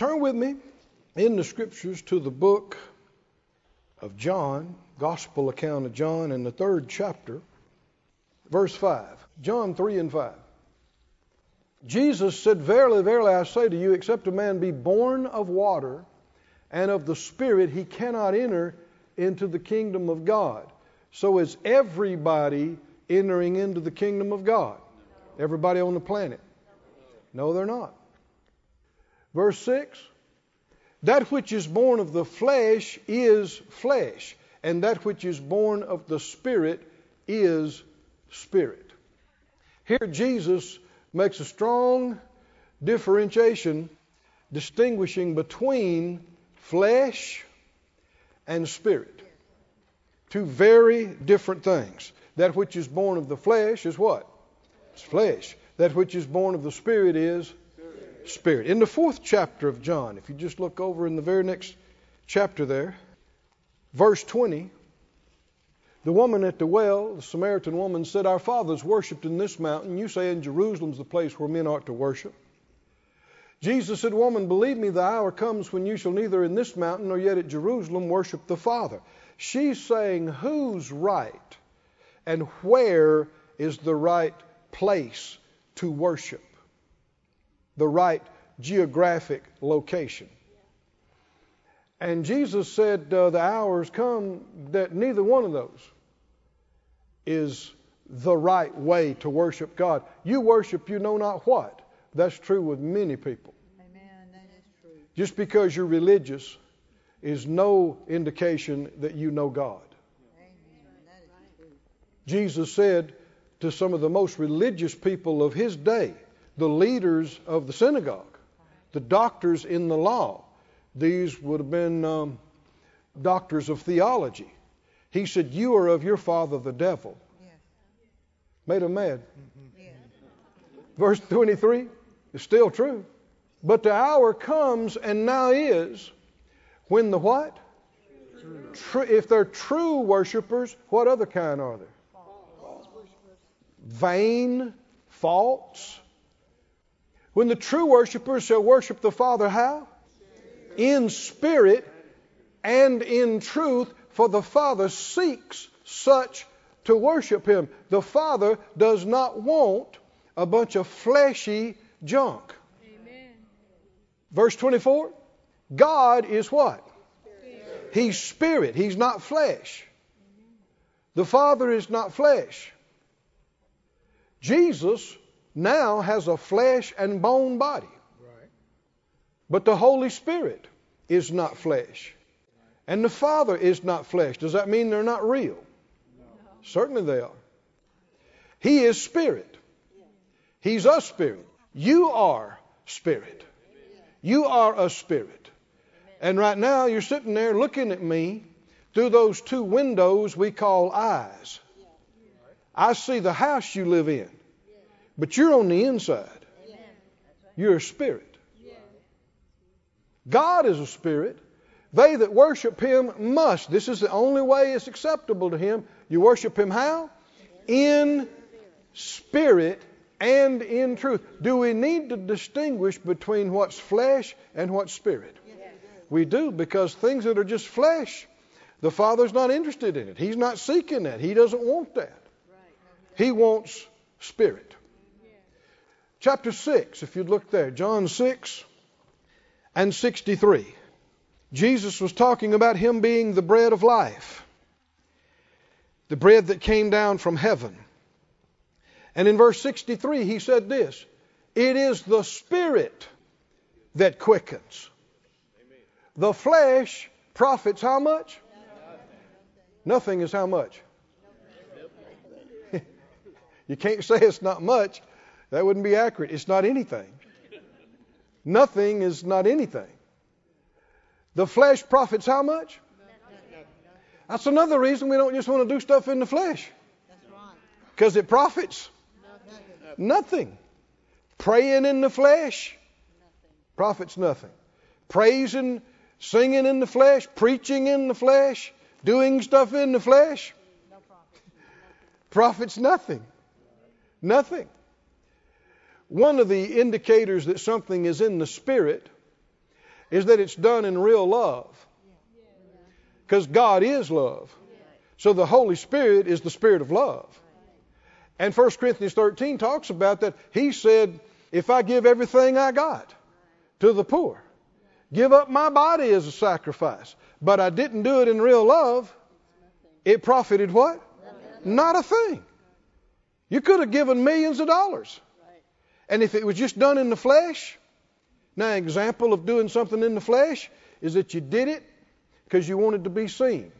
Turn with me in the scriptures to the book of John, Gospel account of John, in the third chapter, verse 5. John 3 and 5. Jesus said, Verily, verily, I say to you, except a man be born of water and of the Spirit, he cannot enter into the kingdom of God. So is everybody entering into the kingdom of God? Everybody on the planet? No, they're not. Verse 6 That which is born of the flesh is flesh, and that which is born of the Spirit is spirit. Here, Jesus makes a strong differentiation distinguishing between flesh and spirit. Two very different things. That which is born of the flesh is what? It's flesh. That which is born of the spirit is spirit. In the fourth chapter of John, if you just look over in the very next chapter there, verse 20, the woman at the well, the Samaritan woman, said, Our fathers worshipped in this mountain. You say in Jerusalem's the place where men ought to worship. Jesus said, Woman, believe me, the hour comes when you shall neither in this mountain nor yet at Jerusalem worship the Father. She's saying, Who's right? And where is the right place to worship? The right geographic location. And Jesus said, uh, The hours come that neither one of those is the right way to worship God. You worship you know not what. That's true with many people. Amen. That is true. Just because you're religious is no indication that you know God. Amen. That is true. Jesus said to some of the most religious people of his day, the leaders of the synagogue, the doctors in the law, these would have been um, doctors of theology. He said, You are of your father the devil. Yes. Made him mad. Yes. Verse 23 is still true. But the hour comes and now is when the what? True. If they're true worshipers, what other kind are there? Vain, false. When the true worshipers shall worship the Father, how? In spirit and in truth, for the Father seeks such to worship Him. The Father does not want a bunch of fleshy junk. Amen. Verse 24 God is what? He's spirit, He's not flesh. The Father is not flesh. Jesus now has a flesh and bone body. But the Holy Spirit is not flesh. And the Father is not flesh. Does that mean they're not real? No. Certainly they are. He is spirit. He's a spirit. You are spirit. You are a spirit. And right now you're sitting there looking at me through those two windows we call eyes. I see the house you live in, but you're on the inside. You're a spirit. God is a spirit. They that worship him must. This is the only way it's acceptable to him. You worship him how? In spirit and in truth. Do we need to distinguish between what's flesh and what's spirit? We do because things that are just flesh, the Father's not interested in it. He's not seeking that. He doesn't want that. He wants spirit. Chapter 6, if you'd look there, John 6 and 63. Jesus was talking about him being the bread of life, the bread that came down from heaven. And in verse 63, he said this It is the Spirit that quickens. The flesh profits how much? Nothing is how much? you can't say it's not much. That wouldn't be accurate. It's not anything. Nothing is not anything. The flesh profits how much? That's another reason we don't just want to do stuff in the flesh. Because it profits nothing. Praying in the flesh profits nothing. Praising, singing in the flesh, preaching in the flesh, doing stuff in the flesh profits nothing. Nothing. One of the indicators that something is in the spirit is that it's done in real love. Because God is love. So the Holy Spirit is the Spirit of love. And 1 Corinthians 13 talks about that. He said, If I give everything I got to the poor, give up my body as a sacrifice, but I didn't do it in real love, it profited what? Not a thing. You could have given millions of dollars. And if it was just done in the flesh, now, example of doing something in the flesh is that you did it because you wanted to be seen.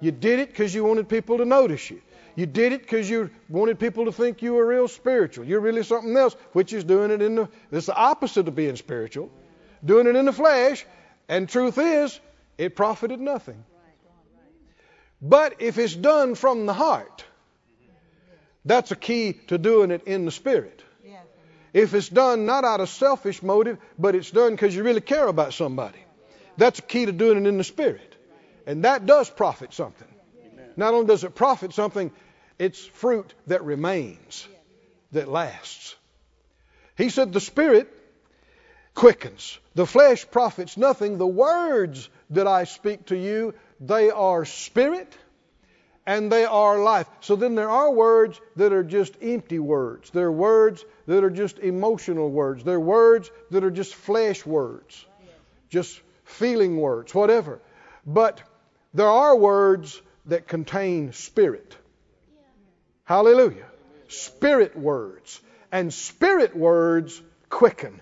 You did it because you wanted people to notice you. You did it because you wanted people to think you were real spiritual. You're really something else, which is doing it in the. It's the opposite of being spiritual, doing it in the flesh. And truth is, it profited nothing. But if it's done from the heart, that's a key to doing it in the spirit. If it's done not out of selfish motive, but it's done because you really care about somebody, that's a key to doing it in the spirit. And that does profit something. Not only does it profit something, it's fruit that remains, that lasts. He said, The spirit quickens, the flesh profits nothing. The words that I speak to you, they are spirit and they are life. So then there are words that are just empty words. There are words that are just emotional words. There are words that are just flesh words, just feeling words, whatever. But there are words that contain spirit. Hallelujah. Spirit words. And spirit words quicken.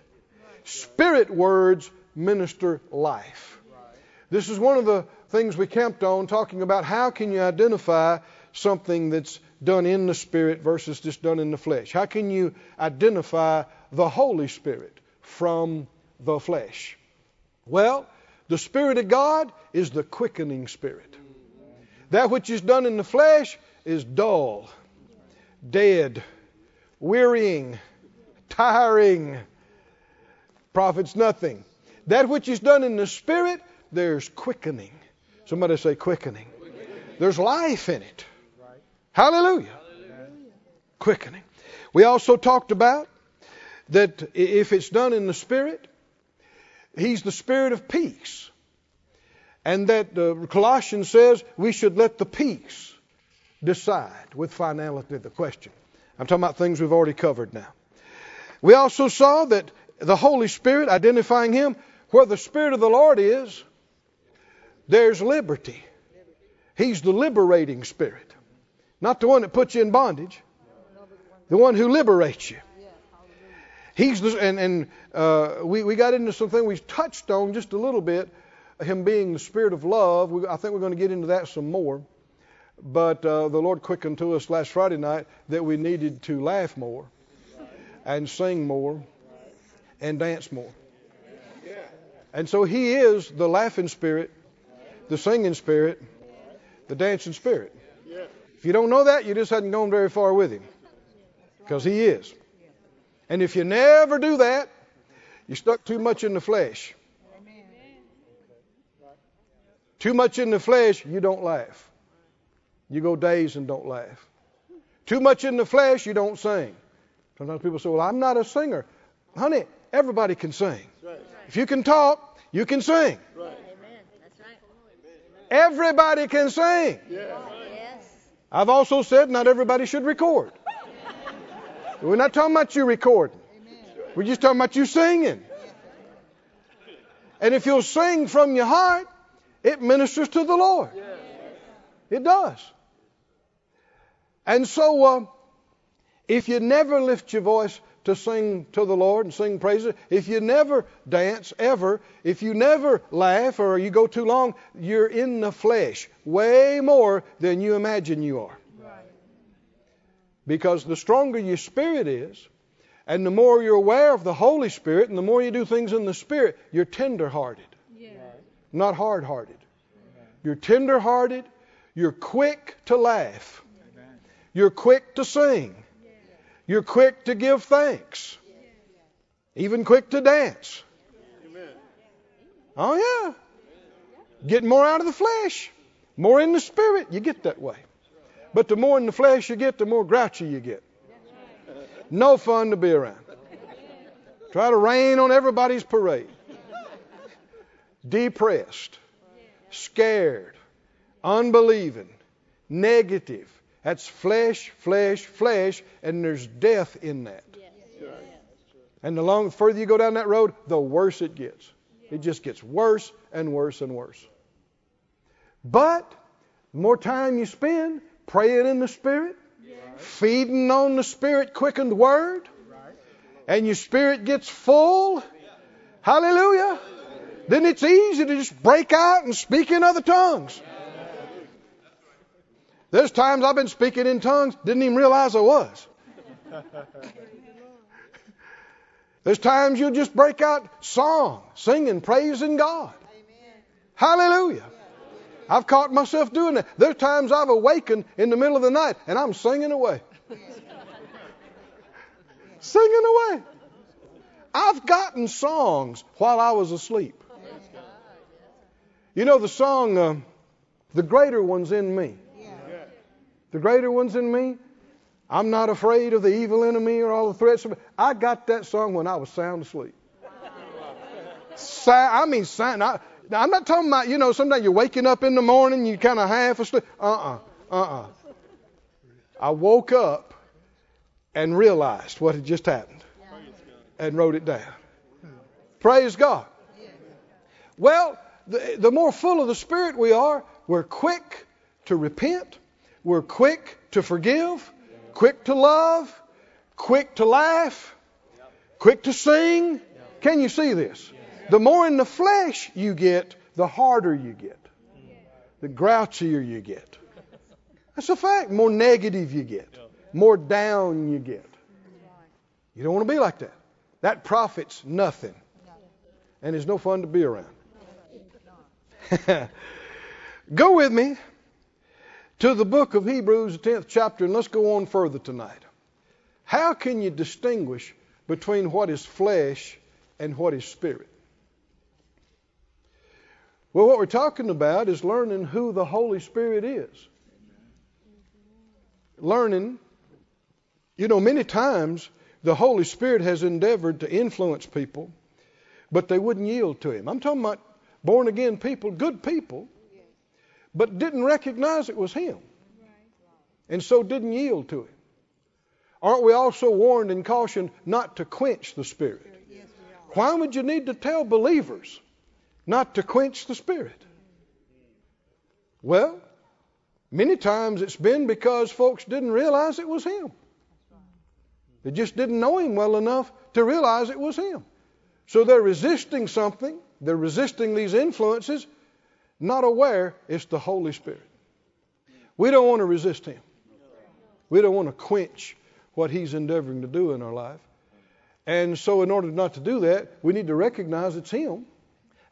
Spirit words minister life. This is one of the things we camped on talking about how can you identify something that's done in the spirit versus just done in the flesh? How can you identify the Holy Spirit from the flesh? Well, the Spirit of God is the quickening spirit. That which is done in the flesh is dull, dead, wearying, tiring, profits nothing. That which is done in the spirit, there's quickening. Somebody say quickening. There's life in it. Hallelujah. Quickening. We also talked about that if it's done in the spirit, he's the spirit of peace. And that uh, Colossians says we should let the peace decide with finality the question. I'm talking about things we've already covered now. We also saw that the Holy Spirit, identifying Him, where the Spirit of the Lord is, there's liberty. He's the liberating Spirit, not the one that puts you in bondage, the one who liberates you. He's the, and, and uh, we, we got into something we touched on just a little bit him being the spirit of love. We, I think we're going to get into that some more. But uh, the Lord quickened to us last Friday night that we needed to laugh more and sing more and dance more. And so He is the laughing spirit, the singing spirit, the dancing spirit. If you don't know that, you just hadn't gone very far with Him. Because He is. And if you never do that, you're stuck too much in the flesh. Too much in the flesh, you don't laugh. You go days and don't laugh. Too much in the flesh, you don't sing. Sometimes people say, Well, I'm not a singer. Honey, everybody can sing. If you can talk, you can sing. Everybody can sing. Yeah. I've also said not everybody should record. We're not talking about you recording. We're just talking about you singing. And if you'll sing from your heart, it ministers to the Lord. It does. And so, uh, if you never lift your voice to sing to the Lord and sing praises, if you never dance ever, if you never laugh or you go too long, you're in the flesh way more than you imagine you are. Because the stronger your spirit is, and the more you're aware of the Holy Spirit, and the more you do things in the Spirit, you're tender hearted not hard hearted. You're tender hearted. You're quick to laugh. You're quick to sing. You're quick to give thanks. Even quick to dance. Oh, yeah. Get more out of the flesh, more in the spirit. You get that way. But the more in the flesh you get, the more grouchy you get. No fun to be around. Try to rain on everybody's parade. depressed, scared, unbelieving, negative. That's flesh, flesh, flesh, and there's death in that. And the longer further you go down that road, the worse it gets. It just gets worse and worse and worse. But the more time you spend praying in the Spirit, feeding on the Spirit quickened word, and your spirit gets full, hallelujah, then it's easy to just break out and speak in other tongues. There's times I've been speaking in tongues, didn't even realize I was. There's times you'll just break out song, singing, praising God. Hallelujah. I've caught myself doing that. There's times I've awakened in the middle of the night and I'm singing away. singing away. I've gotten songs while I was asleep. You know the song, uh, The Greater One's in Me. The greater one's in me. I'm not afraid of the evil enemy or all the threats. I got that song when I was sound asleep. I mean, sound. I, I'm not talking about, you know, sometimes you're waking up in the morning, you kind of half asleep. Uh-uh, uh-uh. I woke up and realized what had just happened and wrote it down. Praise God. Well, the, the more full of the Spirit we are, we're quick to repent we're quick to forgive, quick to love, quick to laugh, quick to sing. Can you see this? The more in the flesh you get, the harder you get, the grouchier you get. That's a fact. More negative you get, more down you get. You don't want to be like that. That profits nothing, and it's no fun to be around. Go with me to the book of Hebrews, the 10th chapter, and let's go on further tonight. How can you distinguish between what is flesh and what is spirit? Well, what we're talking about is learning who the Holy Spirit is. Learning, you know, many times the Holy Spirit has endeavored to influence people, but they wouldn't yield to Him. I'm talking about born again people, good people, but didn't recognize it was him. And so didn't yield to him. Aren't we also warned and cautioned not to quench the Spirit? Why would you need to tell believers not to quench the Spirit? Well, many times it's been because folks didn't realize it was Him. They just didn't know Him well enough to realize it was Him. So they're resisting something, they're resisting these influences, not aware it's the Holy Spirit. We don't want to resist Him. We don't want to quench what He's endeavoring to do in our life. And so, in order not to do that, we need to recognize it's Him.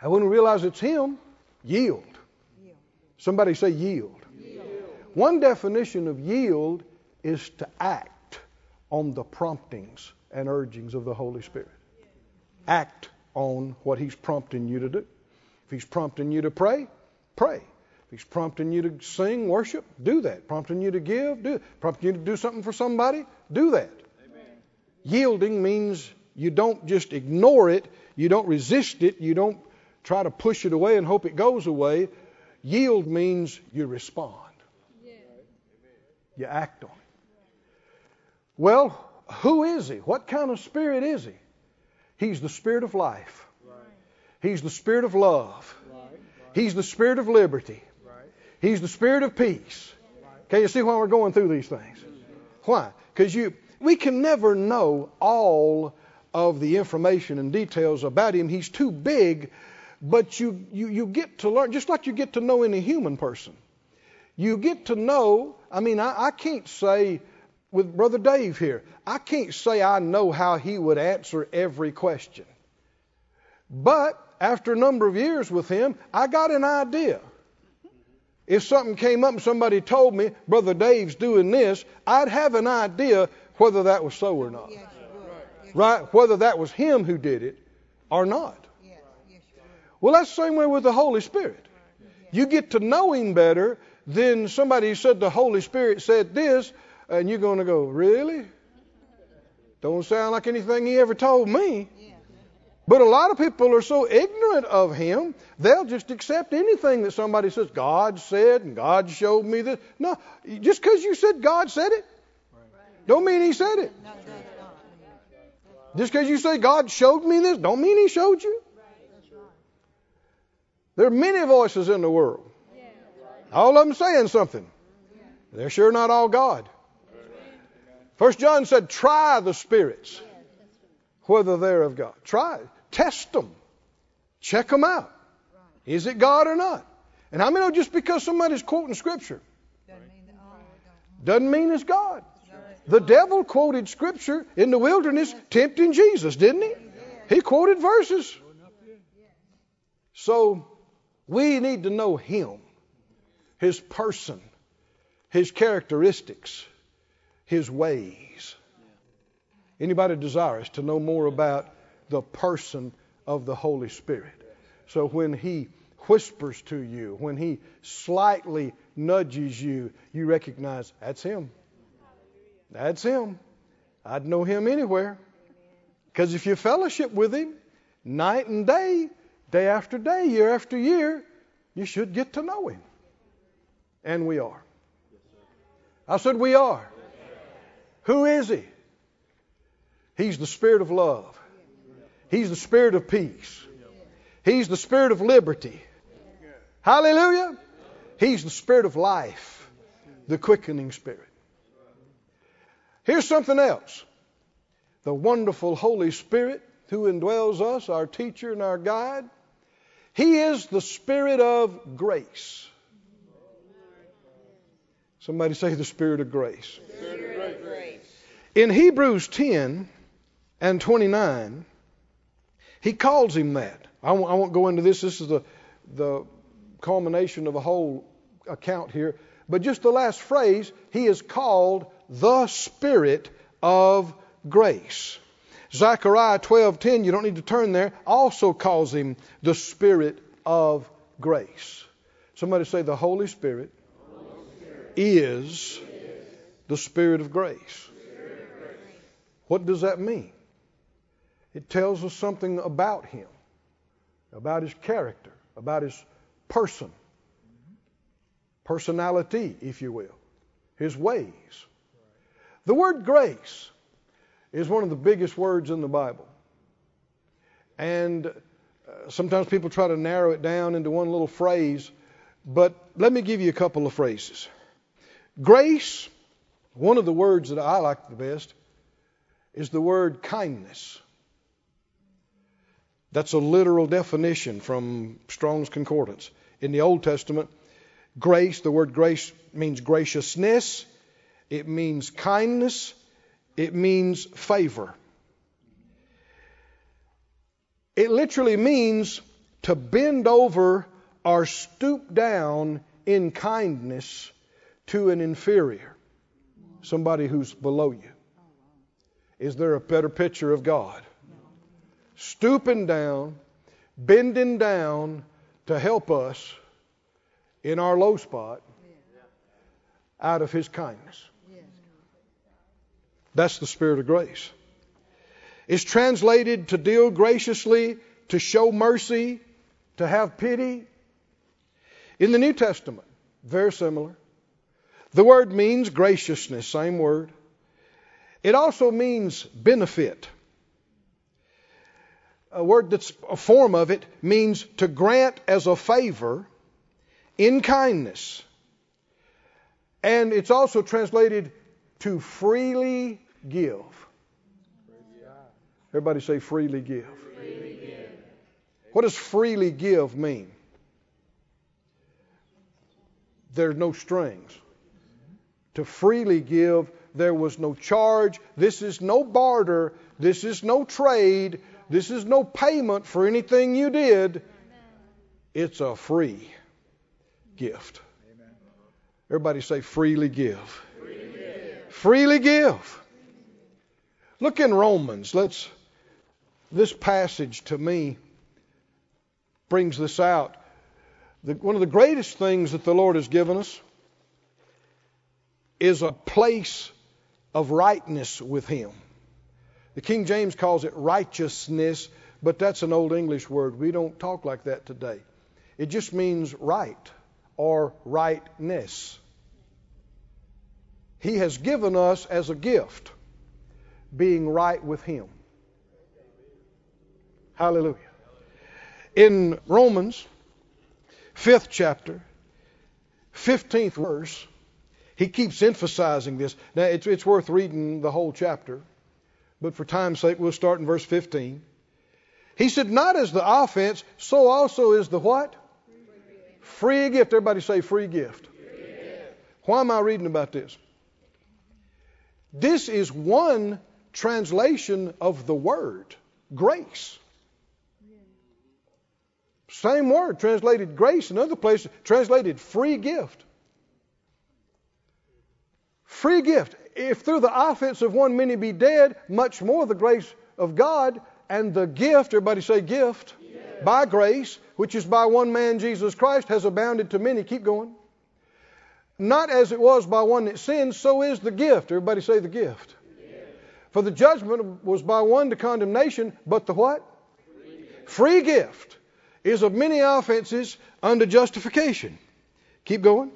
And when we realize it's Him, yield. Somebody say yield. yield. One definition of yield is to act on the promptings and urgings of the Holy Spirit. Act on what He's prompting you to do. If He's prompting you to pray, pray. If he's prompting you to sing, worship, do that. Prompting you to give, do it. Prompting you to do something for somebody, do that. Amen. Yielding means you don't just ignore it, you don't resist it, you don't try to push it away and hope it goes away. Yield means you respond. Yeah. You act on it. Well, who is he? What kind of spirit is he? He's the spirit of life. Right. He's the spirit of love. He's the spirit of liberty. He's the spirit of peace. Can you see why we're going through these things? Why? Because you we can never know all of the information and details about him. He's too big, but you, you, you get to learn, just like you get to know any human person. You get to know, I mean, I, I can't say, with Brother Dave here, I can't say I know how he would answer every question. But after a number of years with him, I got an idea. If something came up and somebody told me, Brother Dave's doing this, I'd have an idea whether that was so or not. right? Whether that was him who did it or not. well, that's the same way with the Holy Spirit. You get to know him better than somebody said the Holy Spirit said this, and you're going to go, Really? Don't sound like anything he ever told me. But a lot of people are so ignorant of Him, they'll just accept anything that somebody says, God said and God showed me this. No, just because you said God said it, don't mean He said it. Just because you say God showed me this, don't mean He showed you. There are many voices in the world. All of them saying something. They're sure not all God. First John said, try the spirits, whether they're of God. Try. Test them. Check them out. Is it God or not? And how many know oh, just because somebody's quoting scripture Doesn't mean that oh, all don't. doesn't mean it's God? The devil quoted scripture in the wilderness tempting Jesus, didn't he? He quoted verses. So we need to know him, his person, his characteristics, his ways. Anybody desirous to know more about the person of the Holy Spirit? So when he whispers to you, when he slightly nudges you, you recognize that's him. That's him. I'd know him anywhere. Because if you fellowship with him night and day, day after day, year after year, you should get to know him. And we are. I said we are. Who is he? He's the spirit of love. He's the spirit of peace. He's the spirit of liberty. Hallelujah. He's the spirit of life, the quickening spirit. Here's something else. The wonderful Holy Spirit who indwells us, our teacher and our guide, he is the spirit of grace. Somebody say the spirit of grace. In Hebrews 10 and 29, he calls him that. I won't, I won't go into this. This is the, the culmination of a whole account here. But just the last phrase, he is called the Spirit of grace. Zechariah 12:10, you don't need to turn there, also calls him the Spirit of grace. Somebody say the Holy Spirit, is the Spirit of grace. What does that mean? It tells us something about him, about his character, about his person, personality, if you will, his ways. The word grace is one of the biggest words in the Bible. And uh, sometimes people try to narrow it down into one little phrase, but let me give you a couple of phrases. Grace, one of the words that I like the best, is the word kindness. That's a literal definition from Strong's Concordance. In the Old Testament, grace, the word grace means graciousness, it means kindness, it means favor. It literally means to bend over or stoop down in kindness to an inferior, somebody who's below you. Is there a better picture of God? Stooping down, bending down to help us in our low spot out of His kindness. That's the Spirit of grace. It's translated to deal graciously, to show mercy, to have pity. In the New Testament, very similar. The word means graciousness, same word. It also means benefit. A word that's a form of it means to grant as a favor in kindness. And it's also translated to freely give. Everybody say freely give. Freely give. What does freely give mean? There's no strings. To freely give, there was no charge. This is no barter. This is no trade. This is no payment for anything you did. It's a free gift. Everybody say freely give. Freely give. Look in Romans. Let's this passage to me brings this out. The, one of the greatest things that the Lord has given us is a place of rightness with Him. The King James calls it righteousness, but that's an old English word. We don't talk like that today. It just means right or rightness. He has given us as a gift being right with Him. Hallelujah. In Romans, fifth chapter, 15th verse, he keeps emphasizing this. Now, it's, it's worth reading the whole chapter, but for time's sake, we'll start in verse 15. He said, Not as the offense, so also is the what? Free gift. Everybody say free gift. Why am I reading about this? This is one translation of the word grace. Same word translated grace, in other places translated free gift. Free gift. If through the offense of one many be dead, much more the grace of God and the gift, everybody say gift, yeah. by grace, which is by one man, Jesus Christ, has abounded to many. Keep going. Not as it was by one that sinned, so is the gift. Everybody say the gift. For the judgment was by one to condemnation, but the what? Free gift is of many offenses unto justification. Keep going.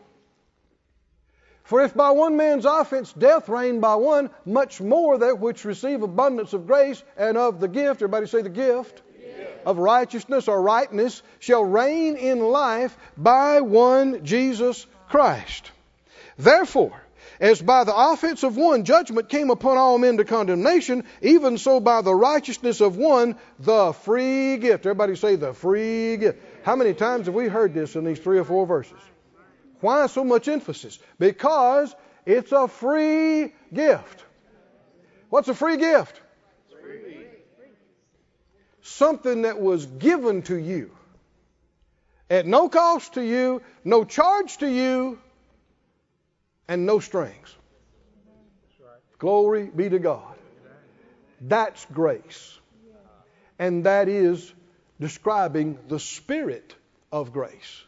For if by one man's offense death reigned by one, much more that which receive abundance of grace and of the gift, everybody say the gift, of righteousness or rightness, shall reign in life by one Jesus Christ. Therefore, as by the offense of one judgment came upon all men to condemnation, even so by the righteousness of one the free gift. Everybody say the free gift. How many times have we heard this in these three or four verses? Why so much emphasis? Because it's a free gift. What's a free gift? Something that was given to you at no cost to you, no charge to you, and no strings. Glory be to God. That's grace. And that is describing the spirit of grace.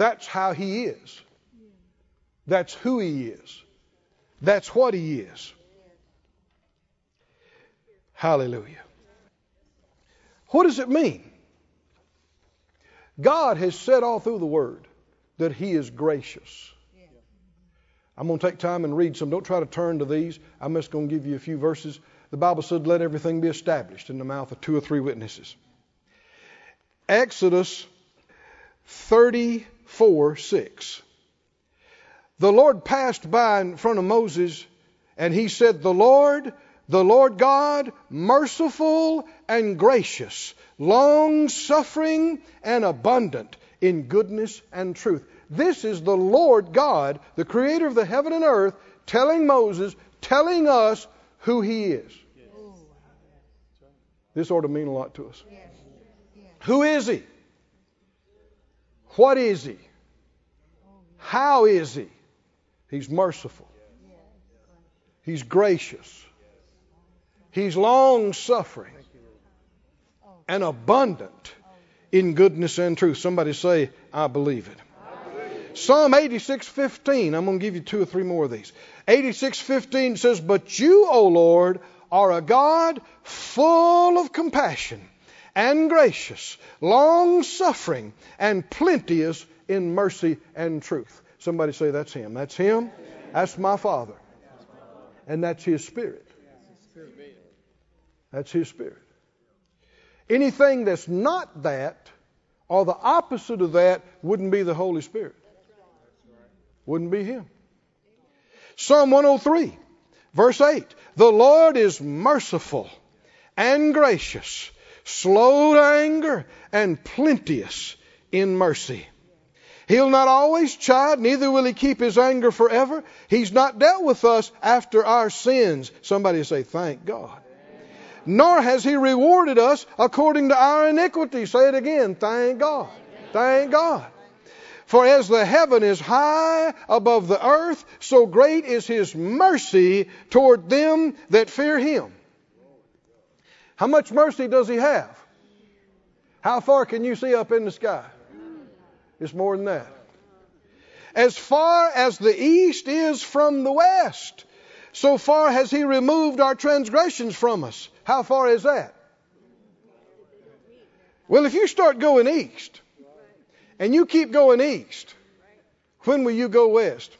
That's how he is. That's who he is. That's what he is. Hallelujah. What does it mean? God has said all through the Word that He is gracious. I'm going to take time and read some. Don't try to turn to these. I'm just going to give you a few verses. The Bible said, Let everything be established in the mouth of two or three witnesses. Exodus 34 6. The Lord passed by in front of Moses, and he said, The Lord, the Lord God, merciful and gracious, long suffering and abundant in goodness and truth. This is the Lord God, the creator of the heaven and earth, telling Moses, telling us who he is. This ought to mean a lot to us. Who is he? What is he? How is he? He's merciful. He's gracious. He's long suffering and abundant in goodness and truth. Somebody say, I believe it. Psalm 86:15. I'm going to give you two or three more of these. 86:15 says, "But you, O Lord, are a God full of compassion and gracious, long suffering, and plenteous in mercy and truth." Somebody say that's him. That's him. That's my Father. And that's his spirit. That's his spirit. Anything that's not that or the opposite of that wouldn't be the Holy Spirit. Wouldn't be him. Psalm 103, verse 8 The Lord is merciful and gracious, slow to anger, and plenteous in mercy. He'll not always chide, neither will he keep his anger forever. He's not dealt with us after our sins. Somebody say, Thank God. Nor has he rewarded us according to our iniquity. Say it again. Thank God. Thank God. For as the heaven is high above the earth, so great is his mercy toward them that fear him. How much mercy does he have? How far can you see up in the sky? It's more than that. As far as the east is from the west, so far has he removed our transgressions from us. How far is that? Well, if you start going east and you keep going east, when will you go west?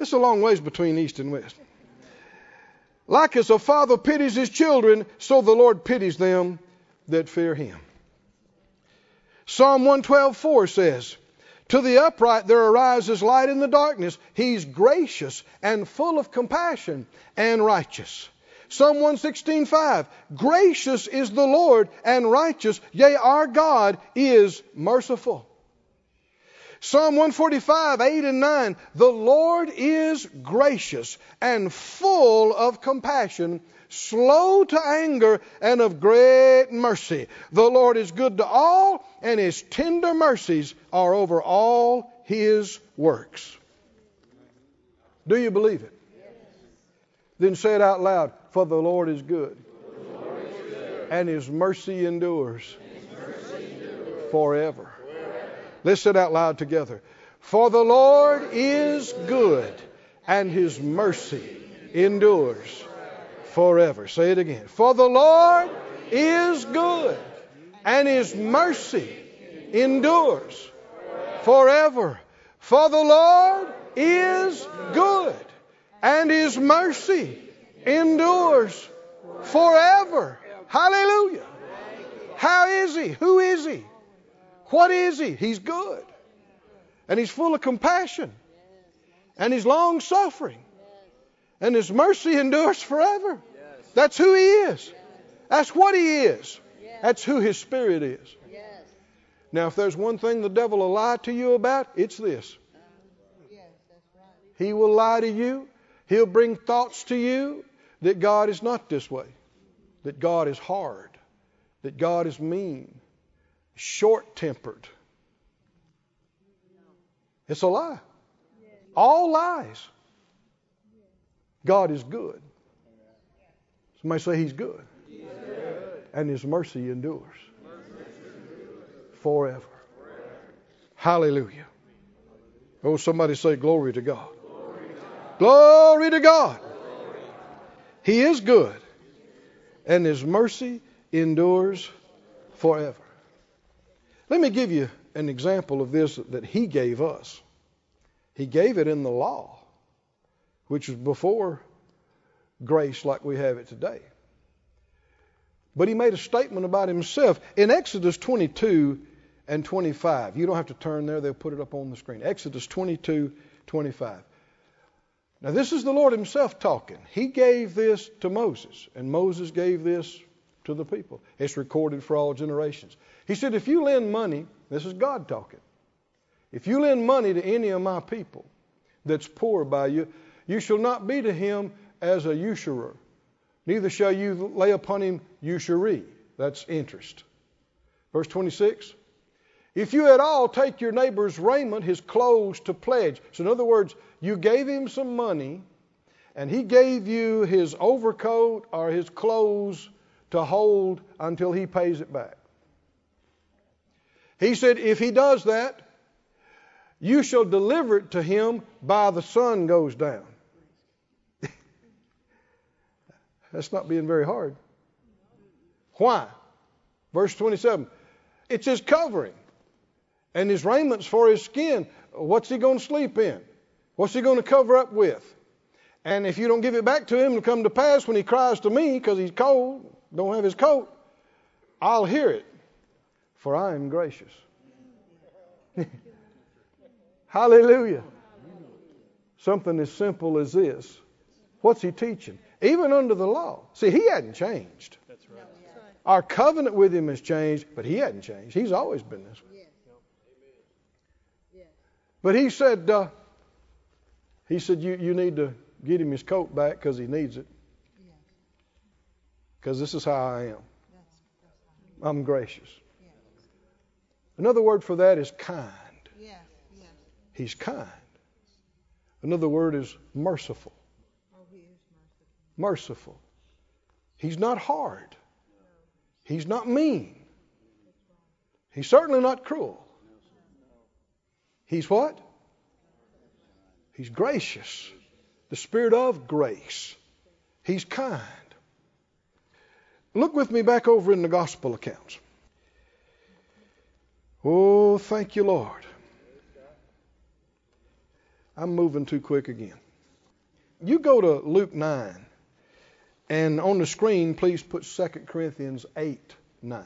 It's a long ways between east and west. Like as a father pities his children, so the Lord pities them that fear him. Psalm 112:4 says, "To the upright there arises light in the darkness. He's gracious and full of compassion and righteous." Psalm 116:5, "Gracious is the Lord and righteous; yea, our God is merciful." Psalm 145, 8 and 9. The Lord is gracious and full of compassion, slow to anger, and of great mercy. The Lord is good to all, and his tender mercies are over all his works. Do you believe it? Then say it out loud. For the Lord is good, and his mercy endures, forever. Let's out loud together. For the Lord is good, and his mercy endures forever. Say it again. For the Lord is good, and his mercy endures forever. For the Lord is good, and his mercy endures forever. Hallelujah. How is he? Who is he? What is he? He's good. And he's full of compassion. And he's long suffering. And his mercy endures forever. That's who he is. That's what he is. That's who his spirit is. Now, if there's one thing the devil will lie to you about, it's this. He will lie to you. He'll bring thoughts to you that God is not this way, that God is hard, that God is mean, short tempered. It's a lie. All lies. God is good. Somebody say He's good. And His mercy endures forever. Hallelujah. Oh, somebody say glory to God. Glory to God. He is good, and His mercy endures forever. Let me give you an example of this that He gave us. He gave it in the law, which was before grace like we have it today. But He made a statement about Himself in Exodus 22 and 25. You don't have to turn there, they'll put it up on the screen. Exodus 22, 25. Now, this is the Lord Himself talking. He gave this to Moses, and Moses gave this to the people. It's recorded for all generations. He said, If you lend money, this is God talking. If you lend money to any of my people that's poor by you, you shall not be to him as a usurer, neither shall you lay upon him usury. That's interest. Verse 26. If you at all take your neighbor's raiment, his clothes, to pledge. So, in other words, you gave him some money, and he gave you his overcoat or his clothes to hold until he pays it back. He said, if he does that, you shall deliver it to him by the sun goes down. That's not being very hard. Why? Verse 27 it's his covering, and his raiments for his skin. What's he going to sleep in? What's he going to cover up with? And if you don't give it back to him, it'll come to pass when he cries to me because he's cold, don't have his coat, I'll hear it, for I am gracious. Hallelujah. Something as simple as this. What's he teaching? Even under the law. See, he hadn't changed. That's right. Our covenant with him has changed, but he hadn't changed. He's always been this way. But he said, uh, he said, you, you need to get him his coat back because he needs it. Because this is how I am. I'm gracious. Another word for that is kind. He's kind. Another word oh, is merciful. Merciful. He's not hard. He's not mean. He's certainly not cruel. He's what? He's gracious. The spirit of grace. He's kind. Look with me back over in the gospel accounts. Oh, thank you, Lord. I'm moving too quick again. You go to Luke 9, and on the screen, please put 2 Corinthians 8 9.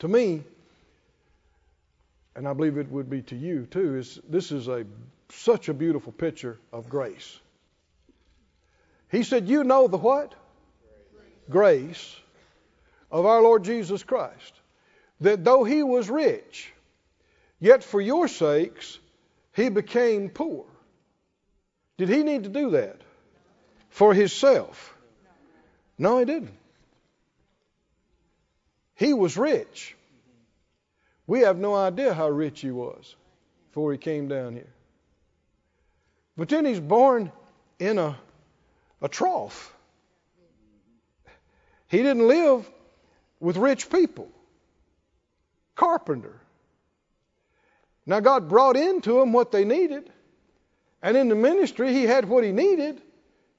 To me, and I believe it would be to you too, is this is a such a beautiful picture of grace. He said, You know the what? Grace of our Lord Jesus Christ. That though he was rich, yet for your sakes he became poor. Did he need to do that? For himself? No, he didn't. He was rich. We have no idea how rich he was before he came down here. But then he's born in a, a trough. He didn't live with rich people. Carpenter. Now, God brought into him what they needed. And in the ministry, he had what he needed.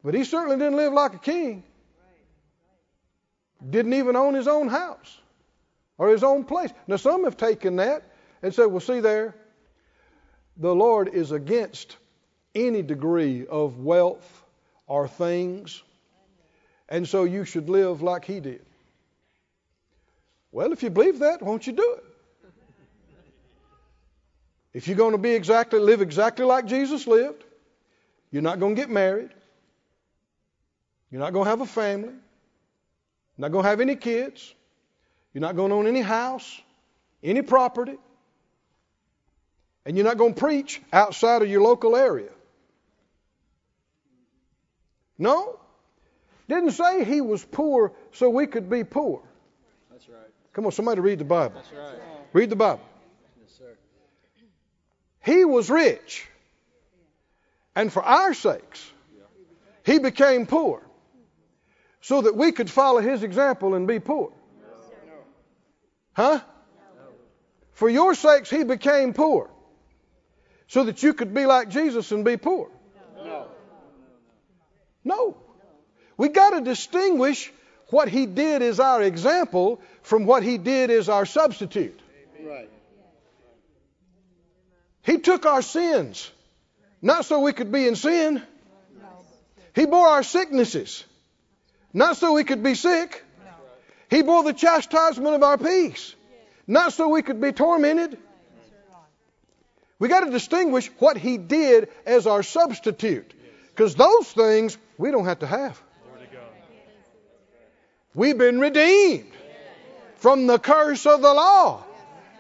But he certainly didn't live like a king. Didn't even own his own house or his own place. Now, some have taken that and said, well, see there, the Lord is against any degree of wealth or things, and so you should live like he did. Well, if you believe that, won't you do it? If you're going to be exactly live exactly like Jesus lived, you're not going to get married. You're not going to have a family. You're not going to have any kids. You're not going to own any house, any property. And you're not going to preach outside of your local area. No. Didn't say he was poor so we could be poor. That's right. Come on, somebody read the Bible. That's right. Read the Bible. Yes, sir. He was rich. And for our sakes, he became poor so that we could follow his example and be poor. Huh? For your sakes, he became poor so that you could be like Jesus and be poor. No. No. We got to distinguish what he did as our example from what he did as our substitute. Right. He took our sins, not so we could be in sin. He bore our sicknesses, not so we could be sick. He bore the chastisement of our peace, not so we could be tormented. We got to distinguish what he did as our substitute, because those things we don't have to have. We've been redeemed from the curse of the law,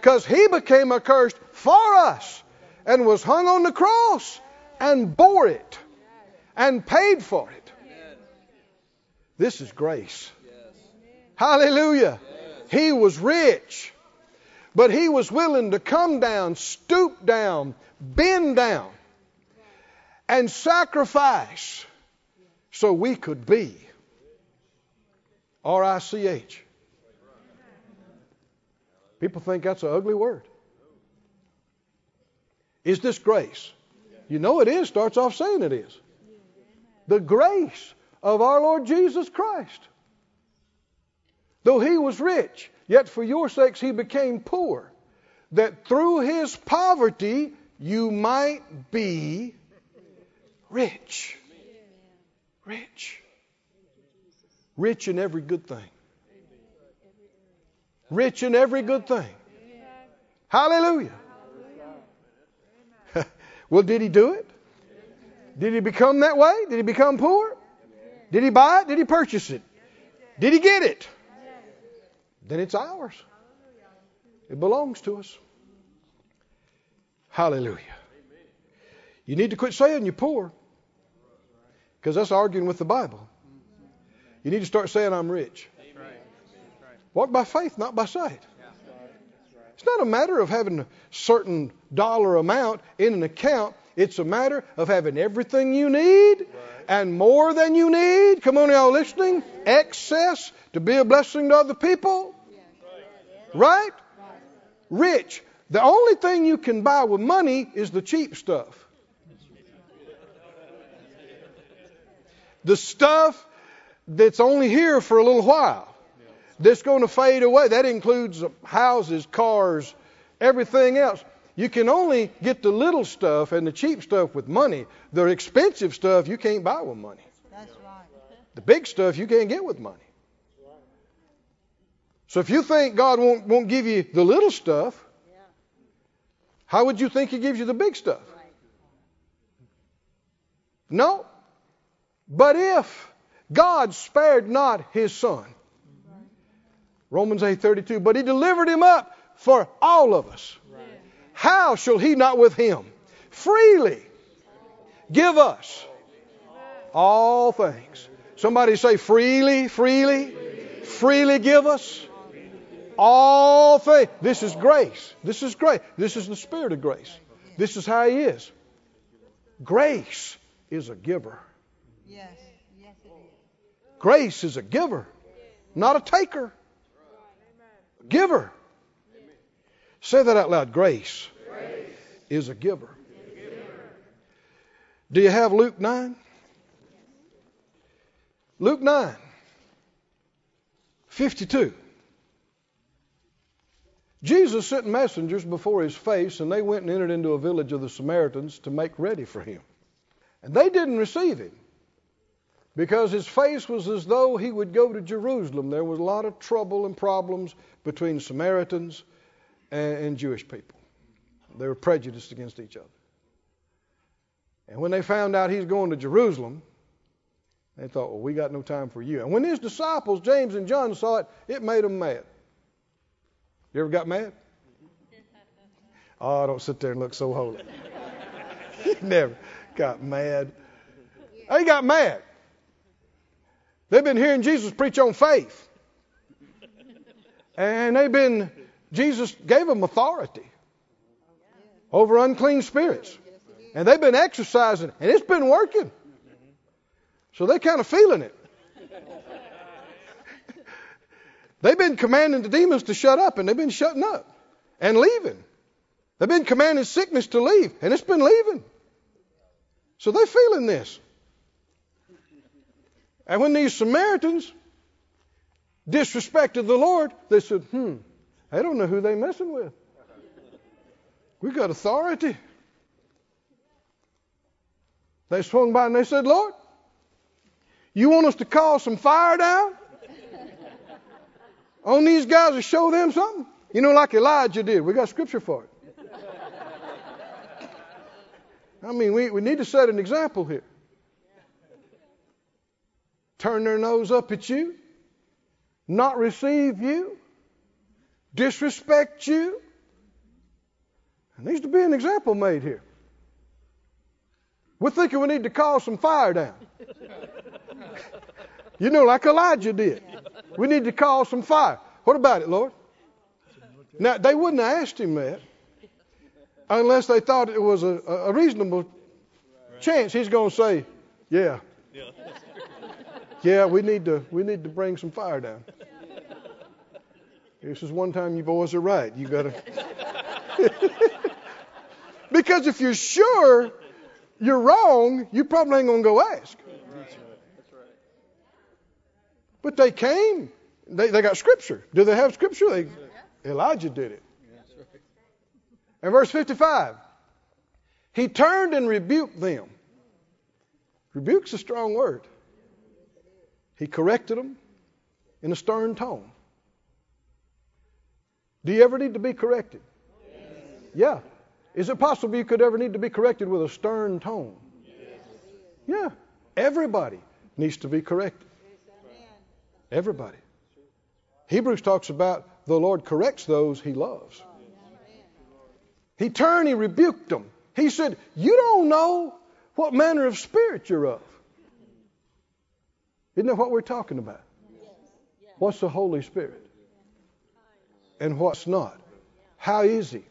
because he became a curse for us and was hung on the cross and bore it and paid for it. This is grace. Hallelujah. He was rich, but he was willing to come down, stoop down, bend down, and sacrifice so we could be. R I C H. People think that's an ugly word. Is this grace? You know it is, starts off saying it is. The grace of our Lord Jesus Christ. Though he was rich, yet for your sakes he became poor, that through his poverty you might be rich. Rich. Rich in every good thing. Rich in every good thing. Hallelujah. well, did he do it? Did he become that way? Did he become poor? Did he buy it? Did he purchase it? Did he get it? Then it's ours. It belongs to us. Hallelujah. You need to quit saying you're poor because that's arguing with the Bible. You need to start saying, I'm rich. Walk by faith, not by sight. It's not a matter of having a certain dollar amount in an account. It's a matter of having everything you need and more than you need. Come on, y'all listening? Excess to be a blessing to other people. Right? Rich. The only thing you can buy with money is the cheap stuff. The stuff that's only here for a little while. That's going to fade away. That includes houses, cars, everything else. You can only get the little stuff and the cheap stuff with money. The expensive stuff you can't buy with money. That's right. The big stuff you can't get with money. So if you think God won't, won't give you the little stuff, how would you think He gives you the big stuff? No. But if God spared not His Son, Romans 8:32, but He delivered Him up for all of us. How shall He not with Him freely give us all things? Somebody say freely, freely, freely give us all things. This is grace. This is grace. This is the Spirit of grace. This is how He is. Grace is a giver. Yes. Is. Grace is a giver, not a taker. A giver. Say that out loud. Grace, is a giver. Do you have Luke 9? Luke 9, 52. Jesus sent messengers before his face, and they went and entered into a village of the Samaritans to make ready for him. And they didn't receive him because his face was as though he would go to Jerusalem. There was a lot of trouble and problems between Samaritans and, and Jewish people. They were prejudiced against each other. And when they found out he's going to Jerusalem, they thought, well, we got no time for you. And when his disciples, James and John, saw it, it made them mad. You ever got mad? Oh, don't sit there and look so holy. he never got mad. They got mad. They've been hearing Jesus preach on faith. And they've been, Jesus gave them authority over unclean spirits. And they've been exercising, and it's been working. So they're kind of feeling it. they've been commanding the demons to shut up, and they've been shutting up and leaving. They've been commanding sickness to leave, and it's been leaving. So they're feeling this. And when these Samaritans disrespected the Lord, they said, hmm, I don't know who they're messing with. We got authority. They swung by and they said, Lord, you want us to call some fire down on these guys to show them something? You know, like Elijah did. We got scripture for it. I mean, we, we need to set an example here. Turn their nose up at you, not receive you, disrespect you. There needs to be an example made here. We're thinking we need to call some fire down. you know, like Elijah did. We need to call some fire. What about it, Lord? Now, they wouldn't have asked him that unless they thought it was a, a reasonable chance he's going to say, yeah. Yeah, we need to we need to bring some fire down. This is one time you boys are right. You got to Because if you're sure you're wrong, you probably ain't going to go ask. But they came. They, they got scripture. Do they have scripture? They, Elijah did it. And verse 55 He turned and rebuked them. Rebuke's a strong word. He corrected them in a stern tone. Do you ever need to be corrected? Yeah. Is it possible you could ever need to be corrected with a stern tone? Yeah. Everybody needs to be corrected. Everybody. Hebrews talks about the Lord corrects those he loves. He turned, he rebuked them. He said, You don't know what manner of spirit you're of. Isn't that what we're talking about? What's the Holy Spirit? And what's not? How is He?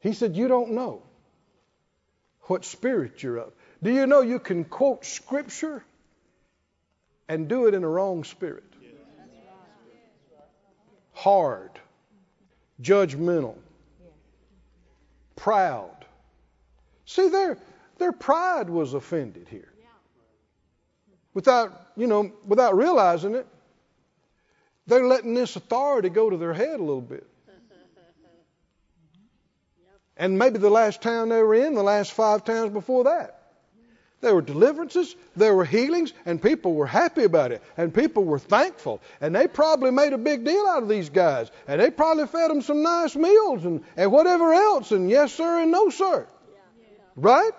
He said, You don't know what spirit you're of. Do you know you can quote Scripture and do it in a wrong spirit? Hard, judgmental, proud. See, their, their pride was offended here. Without, you know, without realizing it, they're letting this authority go to their head a little bit. And maybe the last town they were in, the last five towns before that. There were deliverances, there were healings, and people were happy about it, and people were thankful. And they probably made a big deal out of these guys, and they probably fed them some nice meals and, and whatever else, and yes, sir, and no, sir. Right?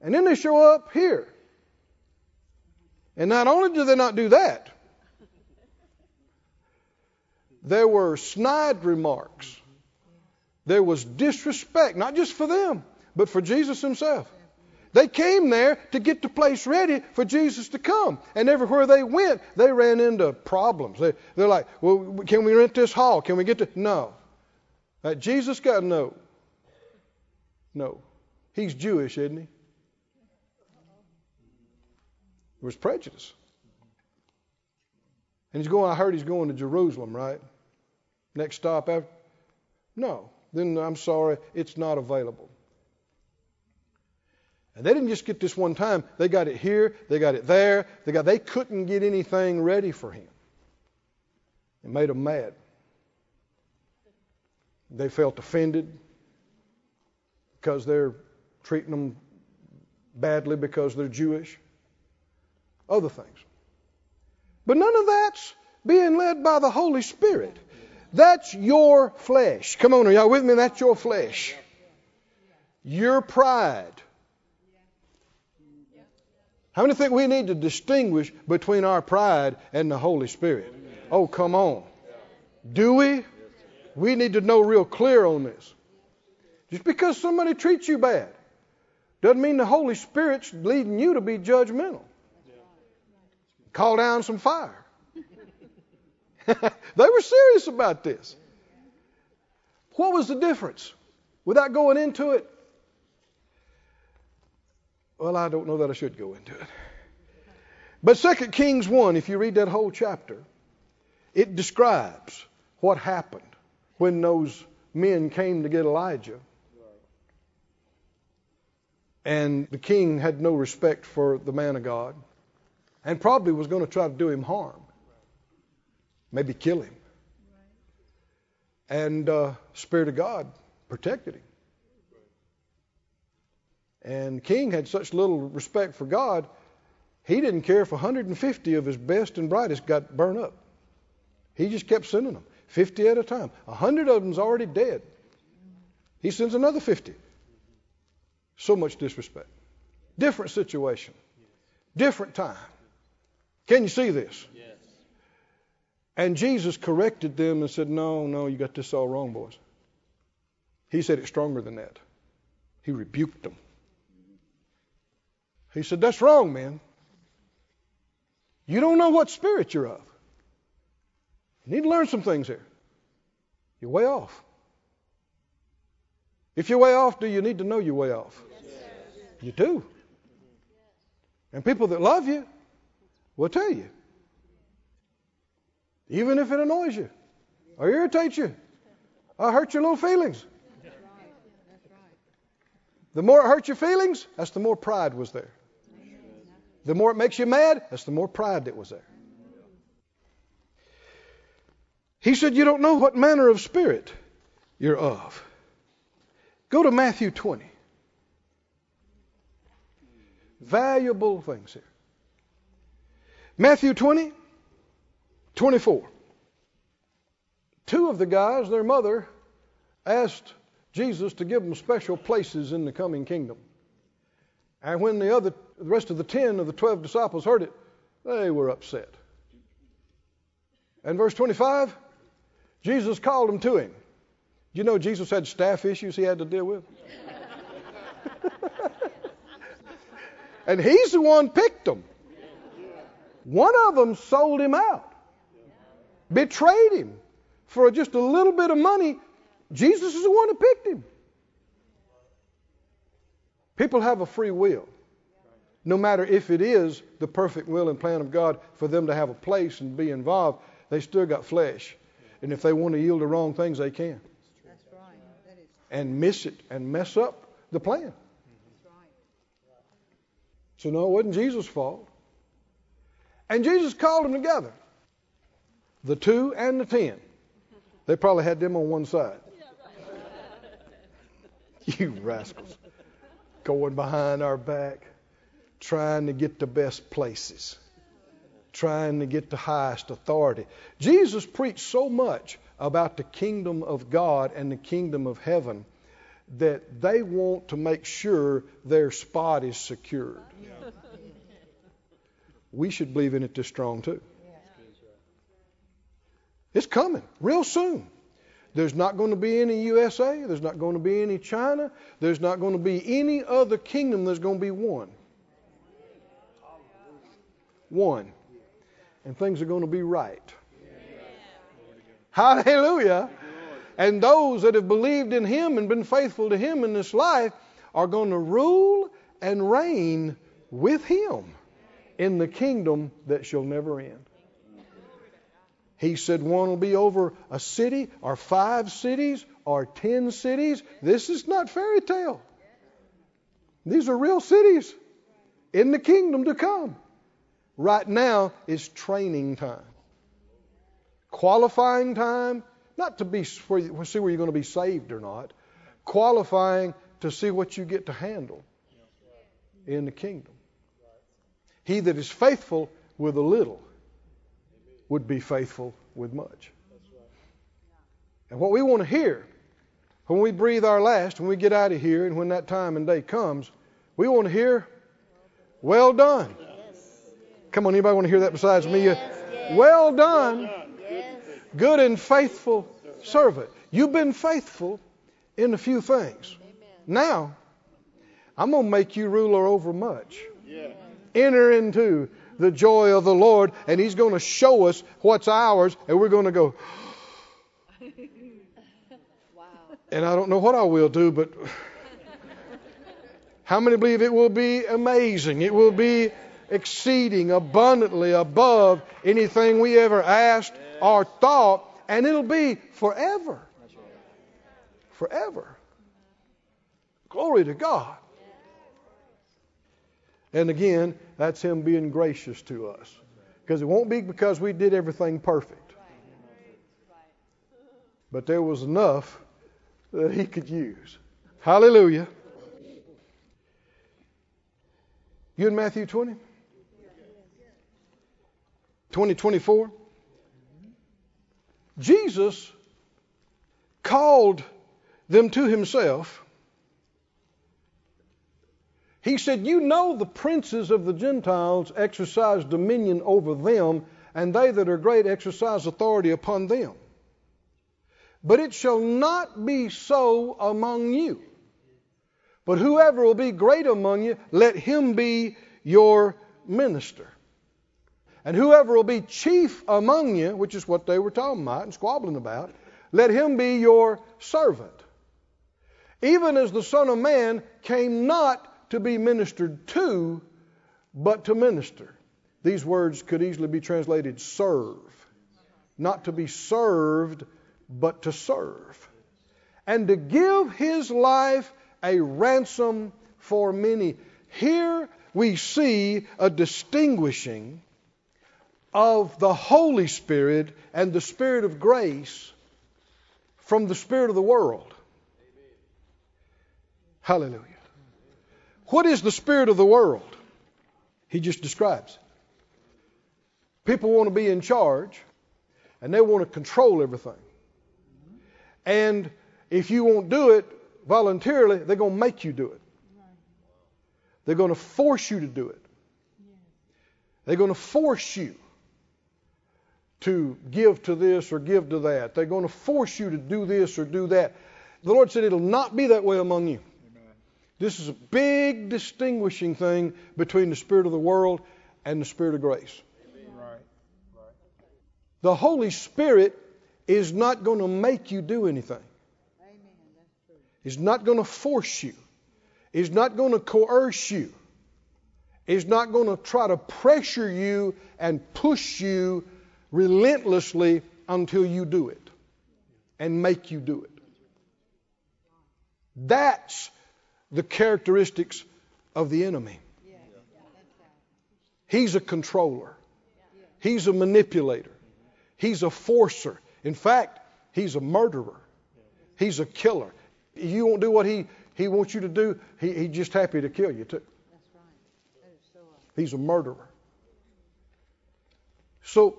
And then they show up here. And not only do they not do that, there were snide remarks. There was disrespect, not just for them, but for Jesus himself. They came there to get the place ready for Jesus to come. And everywhere they went, they ran into problems. They, they're like, well, can we rent this hall? Can we get to. No. Uh, Jesus got no. No. He's Jewish, isn't he? Was prejudice. And he's going, I heard he's going to Jerusalem, right? Next stop after. No. Then I'm sorry, it's not available. And they didn't just get this one time. They got it here, they got it there. They got they couldn't get anything ready for him. It made them mad. They felt offended because they're treating them badly because they're Jewish. Other things. But none of that's being led by the Holy Spirit. That's your flesh. Come on, are y'all with me? That's your flesh. Your pride. How many think we need to distinguish between our pride and the Holy Spirit? Oh, come on. Do we? We need to know real clear on this. Just because somebody treats you bad doesn't mean the Holy Spirit's leading you to be judgmental. Call down some fire. they were serious about this. What was the difference? Without going into it, well, I don't know that I should go into it. But 2 Kings 1, if you read that whole chapter, it describes what happened when those men came to get Elijah. And the king had no respect for the man of God and probably was going to try to do him harm, maybe kill him. And uh, Spirit of God protected him. And King had such little respect for God, he didn't care if 150 of his best and brightest got burned up. He just kept sending them, 50 at a time. 100 of them's already dead. He sends another 50. So much disrespect. Different situation. Different time. Can you see this? Yes. And Jesus corrected them and said, No, no, you got this all wrong, boys. He said it stronger than that. He rebuked them. He said, That's wrong, man. You don't know what spirit you're of. You need to learn some things here. You're way off. If you're way off, do you need to know you're way off? Yes. You do. And people that love you will tell you. Even if it annoys you or irritates you or hurts your little feelings. The more it hurts your feelings, that's the more pride was there. The more it makes you mad, that's the more pride that was there. He said, You don't know what manner of spirit you're of. Go to Matthew 20. Valuable things here. Matthew 20, 24. Two of the guys, their mother, asked Jesus to give them special places in the coming kingdom. And when the other, the rest of the ten of the twelve disciples heard it, they were upset. And verse 25, Jesus called them to him. Do you know Jesus had staff issues he had to deal with? and he's the one picked them. One of them sold him out, betrayed him for just a little bit of money. Jesus is the one who picked him. People have a free will. No matter if it is the perfect will and plan of God for them to have a place and be involved, they still got flesh. And if they want to yield to wrong things, they can. And miss it and mess up the plan. So, no, it wasn't Jesus' fault. And Jesus called them together the two and the ten. They probably had them on one side. You rascals. Going behind our back, trying to get the best places, trying to get the highest authority. Jesus preached so much about the kingdom of God and the kingdom of heaven that they want to make sure their spot is secured. We should believe in it this strong too. It's coming real soon. There's not going to be any USA. There's not going to be any China. There's not going to be any other kingdom. There's going to be one. One. And things are going to be right. Hallelujah. And those that have believed in Him and been faithful to Him in this life are going to rule and reign with Him in the kingdom that shall never end. He said one will be over a city or five cities or ten cities. This is not fairy tale. These are real cities in the kingdom to come. Right now is training time, qualifying time, not to be for, see where you're going to be saved or not, qualifying to see what you get to handle in the kingdom. He that is faithful with a little would be faithful with much. And what we want to hear when we breathe our last, when we get out of here, and when that time and day comes, we want to hear, Well done. Come on, anybody want to hear that besides me? Well done, good and faithful servant. You've been faithful in a few things. Now, I'm going to make you ruler over much. Enter into the joy of the Lord, and He's going to show us what's ours, and we're going to go. wow. And I don't know what I will do, but how many believe it will be amazing? It will be exceeding abundantly above anything we ever asked or thought, and it'll be forever. Forever. Glory to God. And again, that's Him being gracious to us. Because it won't be because we did everything perfect. But there was enough that He could use. Hallelujah. You in Matthew 20? 20, 24? Jesus called them to Himself he said, You know the princes of the Gentiles exercise dominion over them, and they that are great exercise authority upon them. But it shall not be so among you. But whoever will be great among you, let him be your minister. And whoever will be chief among you, which is what they were talking about and squabbling about, let him be your servant. Even as the Son of Man came not to be ministered to, but to minister. These words could easily be translated serve. Not to be served, but to serve. And to give his life a ransom for many. Here we see a distinguishing of the Holy Spirit and the Spirit of grace from the Spirit of the world. Hallelujah. What is the spirit of the world? He just describes. People want to be in charge and they want to control everything. And if you won't do it voluntarily, they're going to make you do it. They're going to force you to do it. They're going to force you to give to this or give to that. They're going to force you to do this or do that. The Lord said it'll not be that way among you. This is a big distinguishing thing between the spirit of the world and the spirit of grace. Right. The Holy Spirit is not going to make you do anything. Amen. He's not going to force you. He's not going to coerce you. He's not going to try to pressure you and push you relentlessly until you do it and make you do it. That's the characteristics of the enemy. He's a controller. He's a manipulator. He's a forcer. In fact, he's a murderer. He's a killer. You won't do what he, he wants you to do, he, he's just happy to kill you too. He's a murderer. So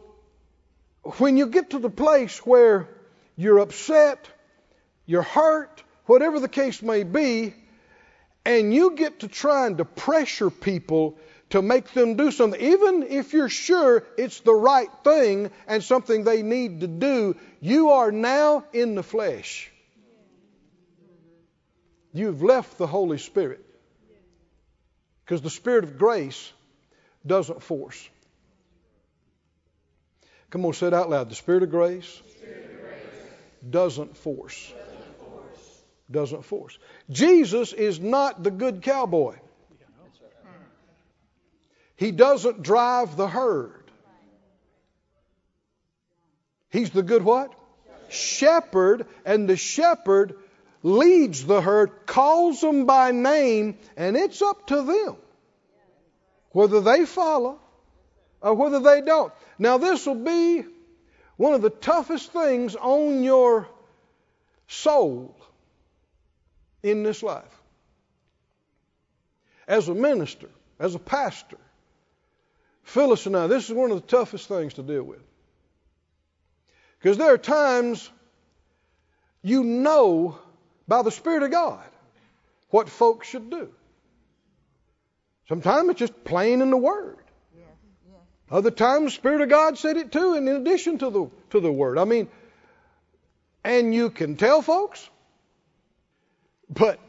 when you get to the place where you're upset, you're hurt, whatever the case may be, and you get to trying to pressure people to make them do something, even if you're sure it's the right thing and something they need to do, you are now in the flesh. You've left the Holy Spirit. Because the Spirit of grace doesn't force. Come on, say it out loud. The Spirit of grace, doesn't force. Doesn't force. Jesus is not the good cowboy. He doesn't drive the herd. He's the good what? Shepherd, and the shepherd leads the herd, calls them by name, and it's up to them whether they follow or whether they don't. Now, this will be one of the toughest things on your soul in this life. As a minister, as a pastor, Phyllis and I, this is one of the toughest things to deal with. Because there are times you know by the Spirit of God what folks should do. Sometimes it's just plain in the Word. Yes, yes. Other times, the Spirit of God said it too, and in addition to the to the Word. I mean, and you can tell folks, but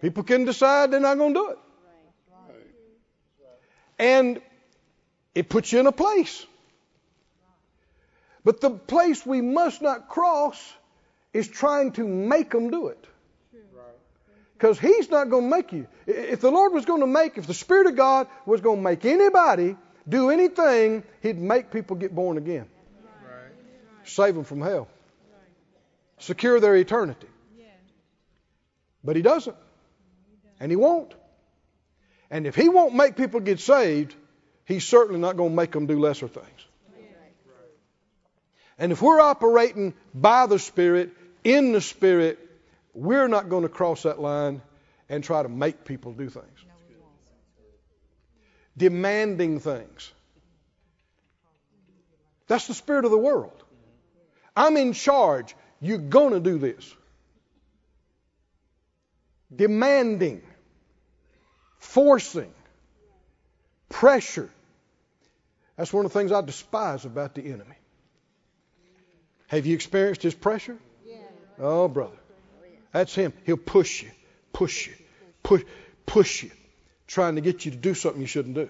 people can decide they're not going to do it, and it puts you in a place. But the place we must not cross is trying to make them do it. Because He's not going to make you. If the Lord was going to make, if the Spirit of God was going to make anybody do anything, He'd make people get born again. Save them from hell. Secure their eternity. But He doesn't. And He won't. And if He won't make people get saved, He's certainly not going to make them do lesser things. And if we're operating by the Spirit, in the Spirit, we're not going to cross that line and try to make people do things. Demanding things. That's the spirit of the world. I'm in charge. You're going to do this. Demanding, forcing, pressure. That's one of the things I despise about the enemy. Have you experienced his pressure? Oh, brother. That's him. He'll push you, push you, push, push you, trying to get you to do something you shouldn't do.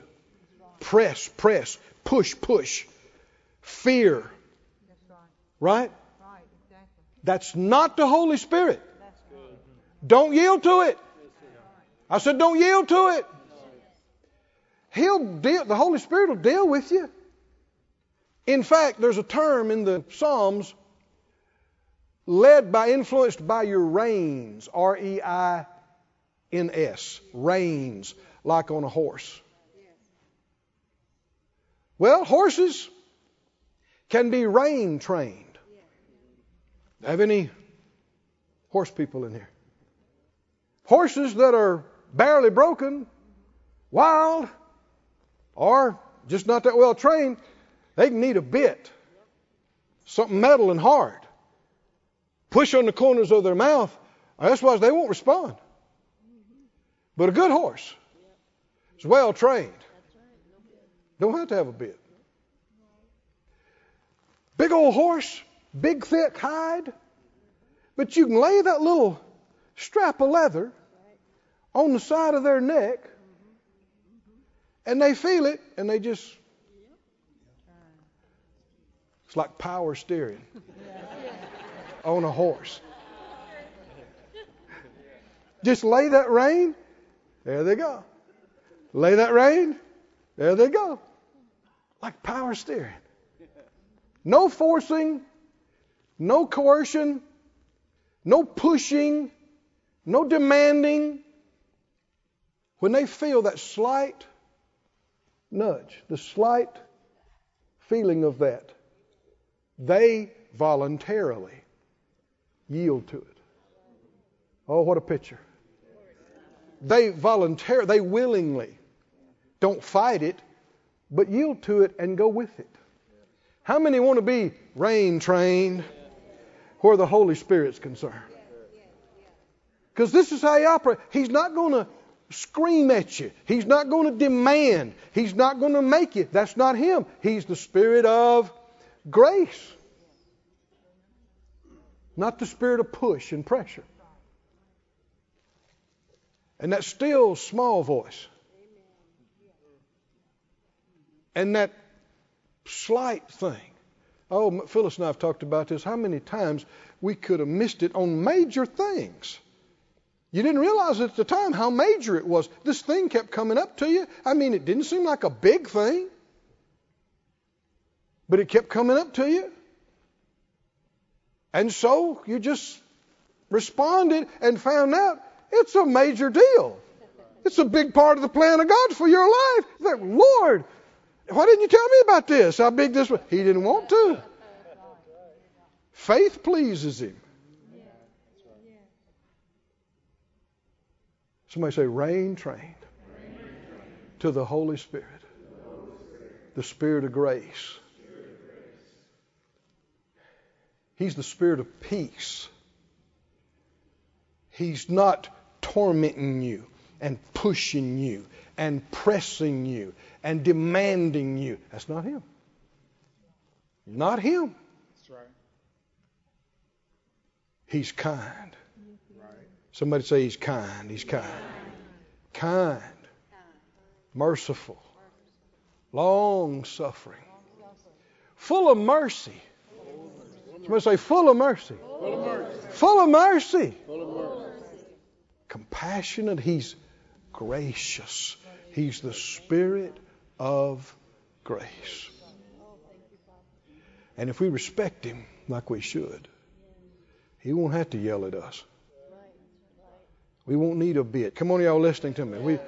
Press, press, push, push. Fear, right. right? Right, exactly. That's not the Holy Spirit. Don't yield to it. I said, don't yield to it. He'll deal, the Holy Spirit will deal with you. In fact, there's a term in the Psalms led by, influenced by your reins, R E I N S, reins, like on a horse. Well, horses can be rein trained. Have any horse people in here? Horses that are barely broken, wild, or just not that well trained, they can need a bit, something metal and hard. Push on the corners of their mouth, otherwise they won't respond. But a good horse is well trained. Don't have to have a bit. Big old horse, big thick hide, but you can lay that little strap of leather on the side of their neck, and they feel it, and they just. It's like power steering on a horse. Just lay that rein, there they go. Lay that rein, there they go. Like power steering. No forcing, no coercion, no pushing, no demanding. When they feel that slight nudge, the slight feeling of that, they voluntarily yield to it. Oh, what a picture. They voluntarily, they willingly don't fight it, but yield to it and go with it. How many want to be rein trained where the Holy Spirit's concerned? Because this is how he operates. He's not going to scream at you. He's not going to demand. He's not going to make you. That's not him. He's the spirit of grace. Not the spirit of push and pressure. And that still small voice. And that slight thing. Oh, Phyllis and I have talked about this. How many times we could have missed it on major things? You didn't realize at the time how major it was. This thing kept coming up to you. I mean, it didn't seem like a big thing, but it kept coming up to you. And so you just responded and found out it's a major deal. It's a big part of the plan of God for your life. Like, Lord, why didn't you tell me about this? How big this was? He didn't want to. Faith pleases him. Somebody say, rein trained to the Holy Spirit, the Spirit of grace. He's the Spirit of peace. He's not tormenting you and pushing you and pressing you and demanding you. That's not Him. Not Him. That's right. He's kind. Somebody say He's kind. He's kind. Kind. Merciful. Long suffering. Full of mercy. Somebody say. Full of mercy. Full of mercy. Full of mercy. Compassionate. He's gracious. He's the Spirit of grace. And if we respect Him like we should, He won't have to yell at us. We won't need a bit. Come on, y'all listening to me. We,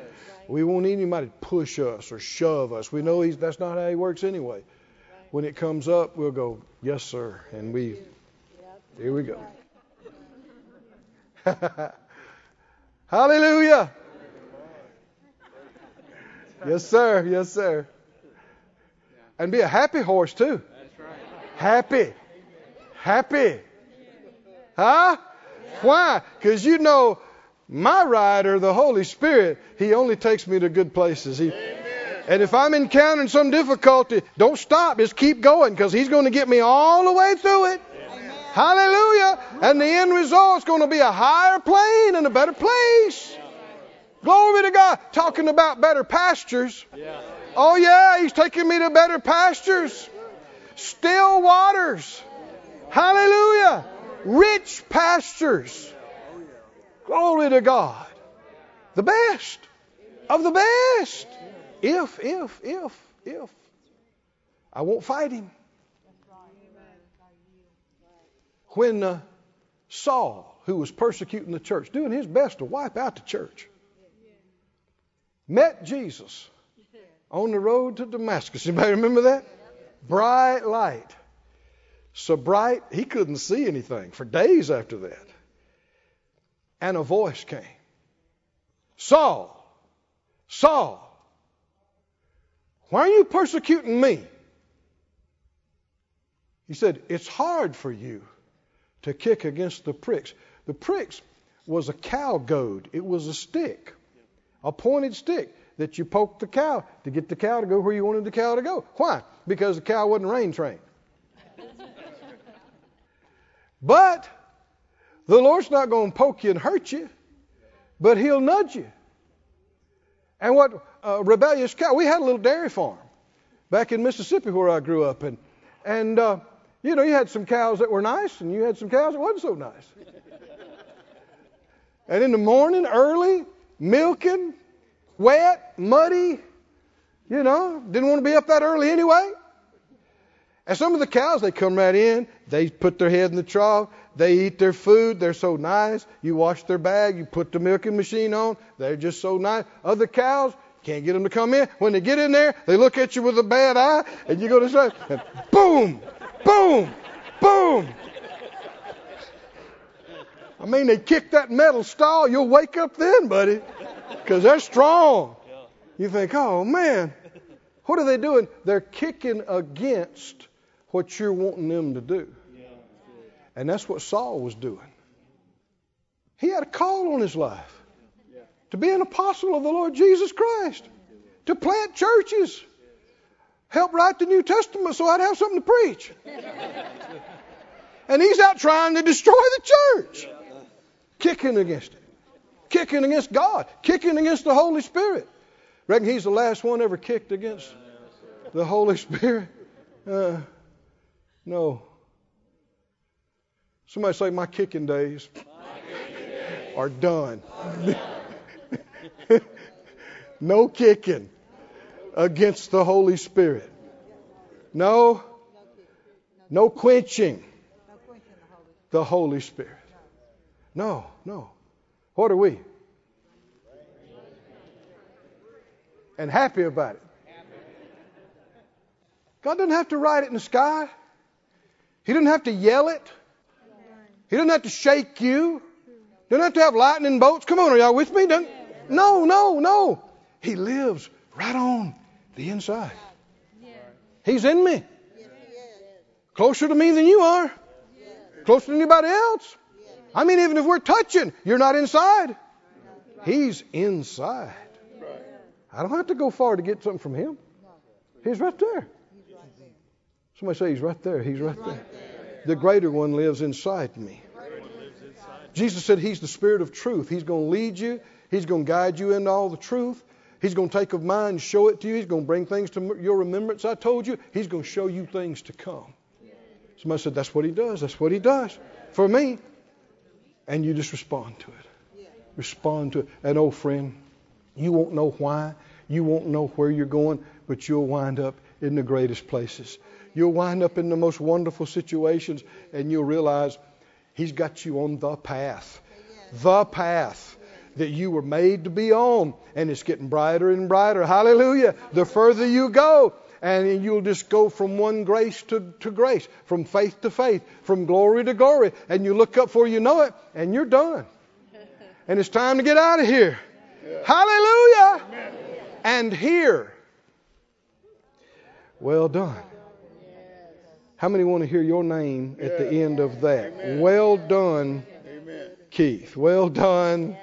we won't need anybody to push us or shove us. We know he's, that's not how He works anyway. When it comes up, we'll go, yes, sir. And we, here we go. Hallelujah. Yes, sir. Yes, sir. And be a happy horse, too. That's right. Happy. Happy. Huh? Why? Because you know, my rider, the Holy Spirit, He only takes me to good places. He, and if I'm encountering some difficulty, don't stop. Just keep going because He's going to get me all the way through it. Hallelujah. And the end result is going to be a higher plane and a better place. Glory to God. Talking about better pastures. Oh, yeah, He's taking me to better pastures. Still waters. Hallelujah. Rich pastures. Glory to God. The best of the best. If, if, if, if. I won't fight him. When uh, Saul, who was persecuting the church, doing his best to wipe out the church, met Jesus on the road to Damascus. Anybody remember that? Bright light. So bright, he couldn't see anything for days after that. And a voice came Saul, Saul, why are you persecuting me? He said, It's hard for you to kick against the pricks. The pricks was a cow goad, it was a stick, a pointed stick that you poked the cow to get the cow to go where you wanted the cow to go. Why? Because the cow wasn't rein trained. but the Lord's not going to poke you and hurt you, but He'll nudge you. And what uh, rebellious cow? We had a little dairy farm back in Mississippi where I grew up, and and uh, you know you had some cows that were nice, and you had some cows that wasn't so nice. and in the morning, early, milking, wet, muddy, you know, didn't want to be up that early anyway. And some of the cows, they come right in, they put their head in the trough, they eat their food, they're so nice. You wash their bag, you put the milking machine on, they're just so nice. Other cows, Can't get them to come in. When they get in there, they look at you with a bad eye, and you go to say, boom, boom, boom. I mean, they kick that metal stall. You'll wake up then, buddy, because they're strong. You think, oh man, what are they doing? They're kicking against what you're wanting them to do. And that's what Saul was doing. He had a call on his life to be an apostle of the Lord Jesus Christ, to plant churches, help write the New Testament so I'd have something to preach. And he's out trying to destroy the church, kicking against it, kicking against God, kicking against the Holy Spirit. Reckon he's the last one ever kicked against the Holy Spirit? Uh, no. Somebody say, My kicking days are done. no kicking against the Holy Spirit. No, no quenching the Holy the Holy Spirit. No, no. What are we? And happy about it. God doesn't have to write it in the sky. He doesn't have to yell it. He doesn't have to shake you. Doesn't have to have lightning bolts. Come on, are y'all with me? Doesn't, no, no, no. He lives right on the inside. He's in me. Closer to me than you are. Closer than anybody else. I mean, even if we're touching, you're not inside. He's inside. I don't have to go far to get something from him. He's right there. Somebody say he's right there. He's right there. The greater one lives inside me. Jesus said he's the spirit of truth. He's going to lead you. He's going to guide you into all the truth. He's going to take of mine show it to you. He's going to bring things to your remembrance. I told you. He's going to show you things to come. Somebody said that's what he does. That's what he does for me. And you just respond to it. Respond to it. And oh, friend, you won't know why. You won't know where you're going, but you'll wind up in the greatest places. You'll wind up in the most wonderful situations, and you'll realize He's got you on the path. The path that you were made to be on. And it's getting brighter and brighter. Hallelujah. The further you go, and you'll just go from one grace to, to grace, from faith to faith, from glory to glory. And you look up before you know it, and you're done. And it's time to get out of here. Hallelujah. And here. Well done. How many want to hear your name at the end of that? Well done, Amen. Keith. Well done,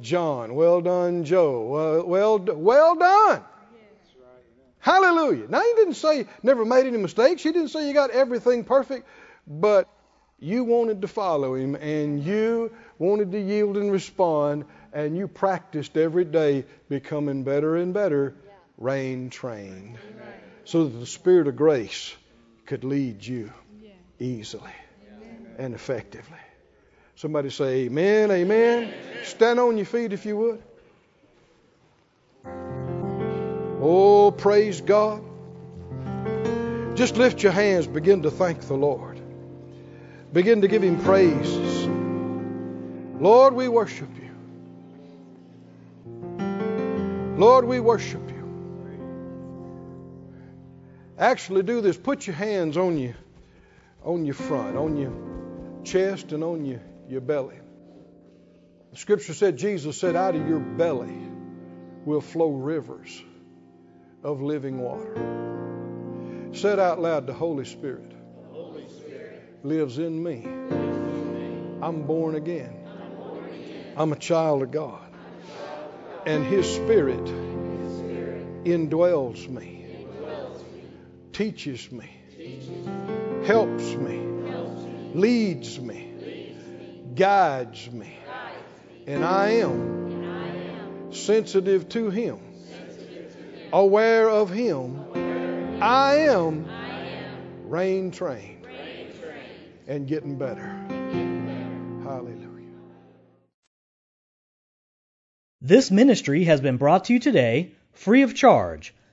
John. Well done, Joe. Well, well, well done. Hallelujah. Now, he didn't say never made any mistakes. He didn't say you got everything perfect, but you wanted to follow him and you wanted to yield and respond, and you practiced every day becoming better and better, rein trained, so that the Spirit of grace could lead you easily and effectively. Somebody say amen, amen. Stand on your feet if you would. Oh, praise God. Just lift your hands, begin to thank the Lord. Begin to give Him praises. Lord, we worship you. Lord, we worship. Actually, do this. Put your hands on you, on your front, on your chest, and on your, your belly. The scripture said, Jesus said, out of your belly will flow rivers of living water. Said out loud, the Holy Spirit, lives in me. I'm born again. I'm a child of God. And His Spirit indwells me, teaches me, helps me, leads me, guides me. And I am sensitive to Him, aware of Him. I am rein trained and getting better. Hallelujah. This ministry has been brought to you today free of charge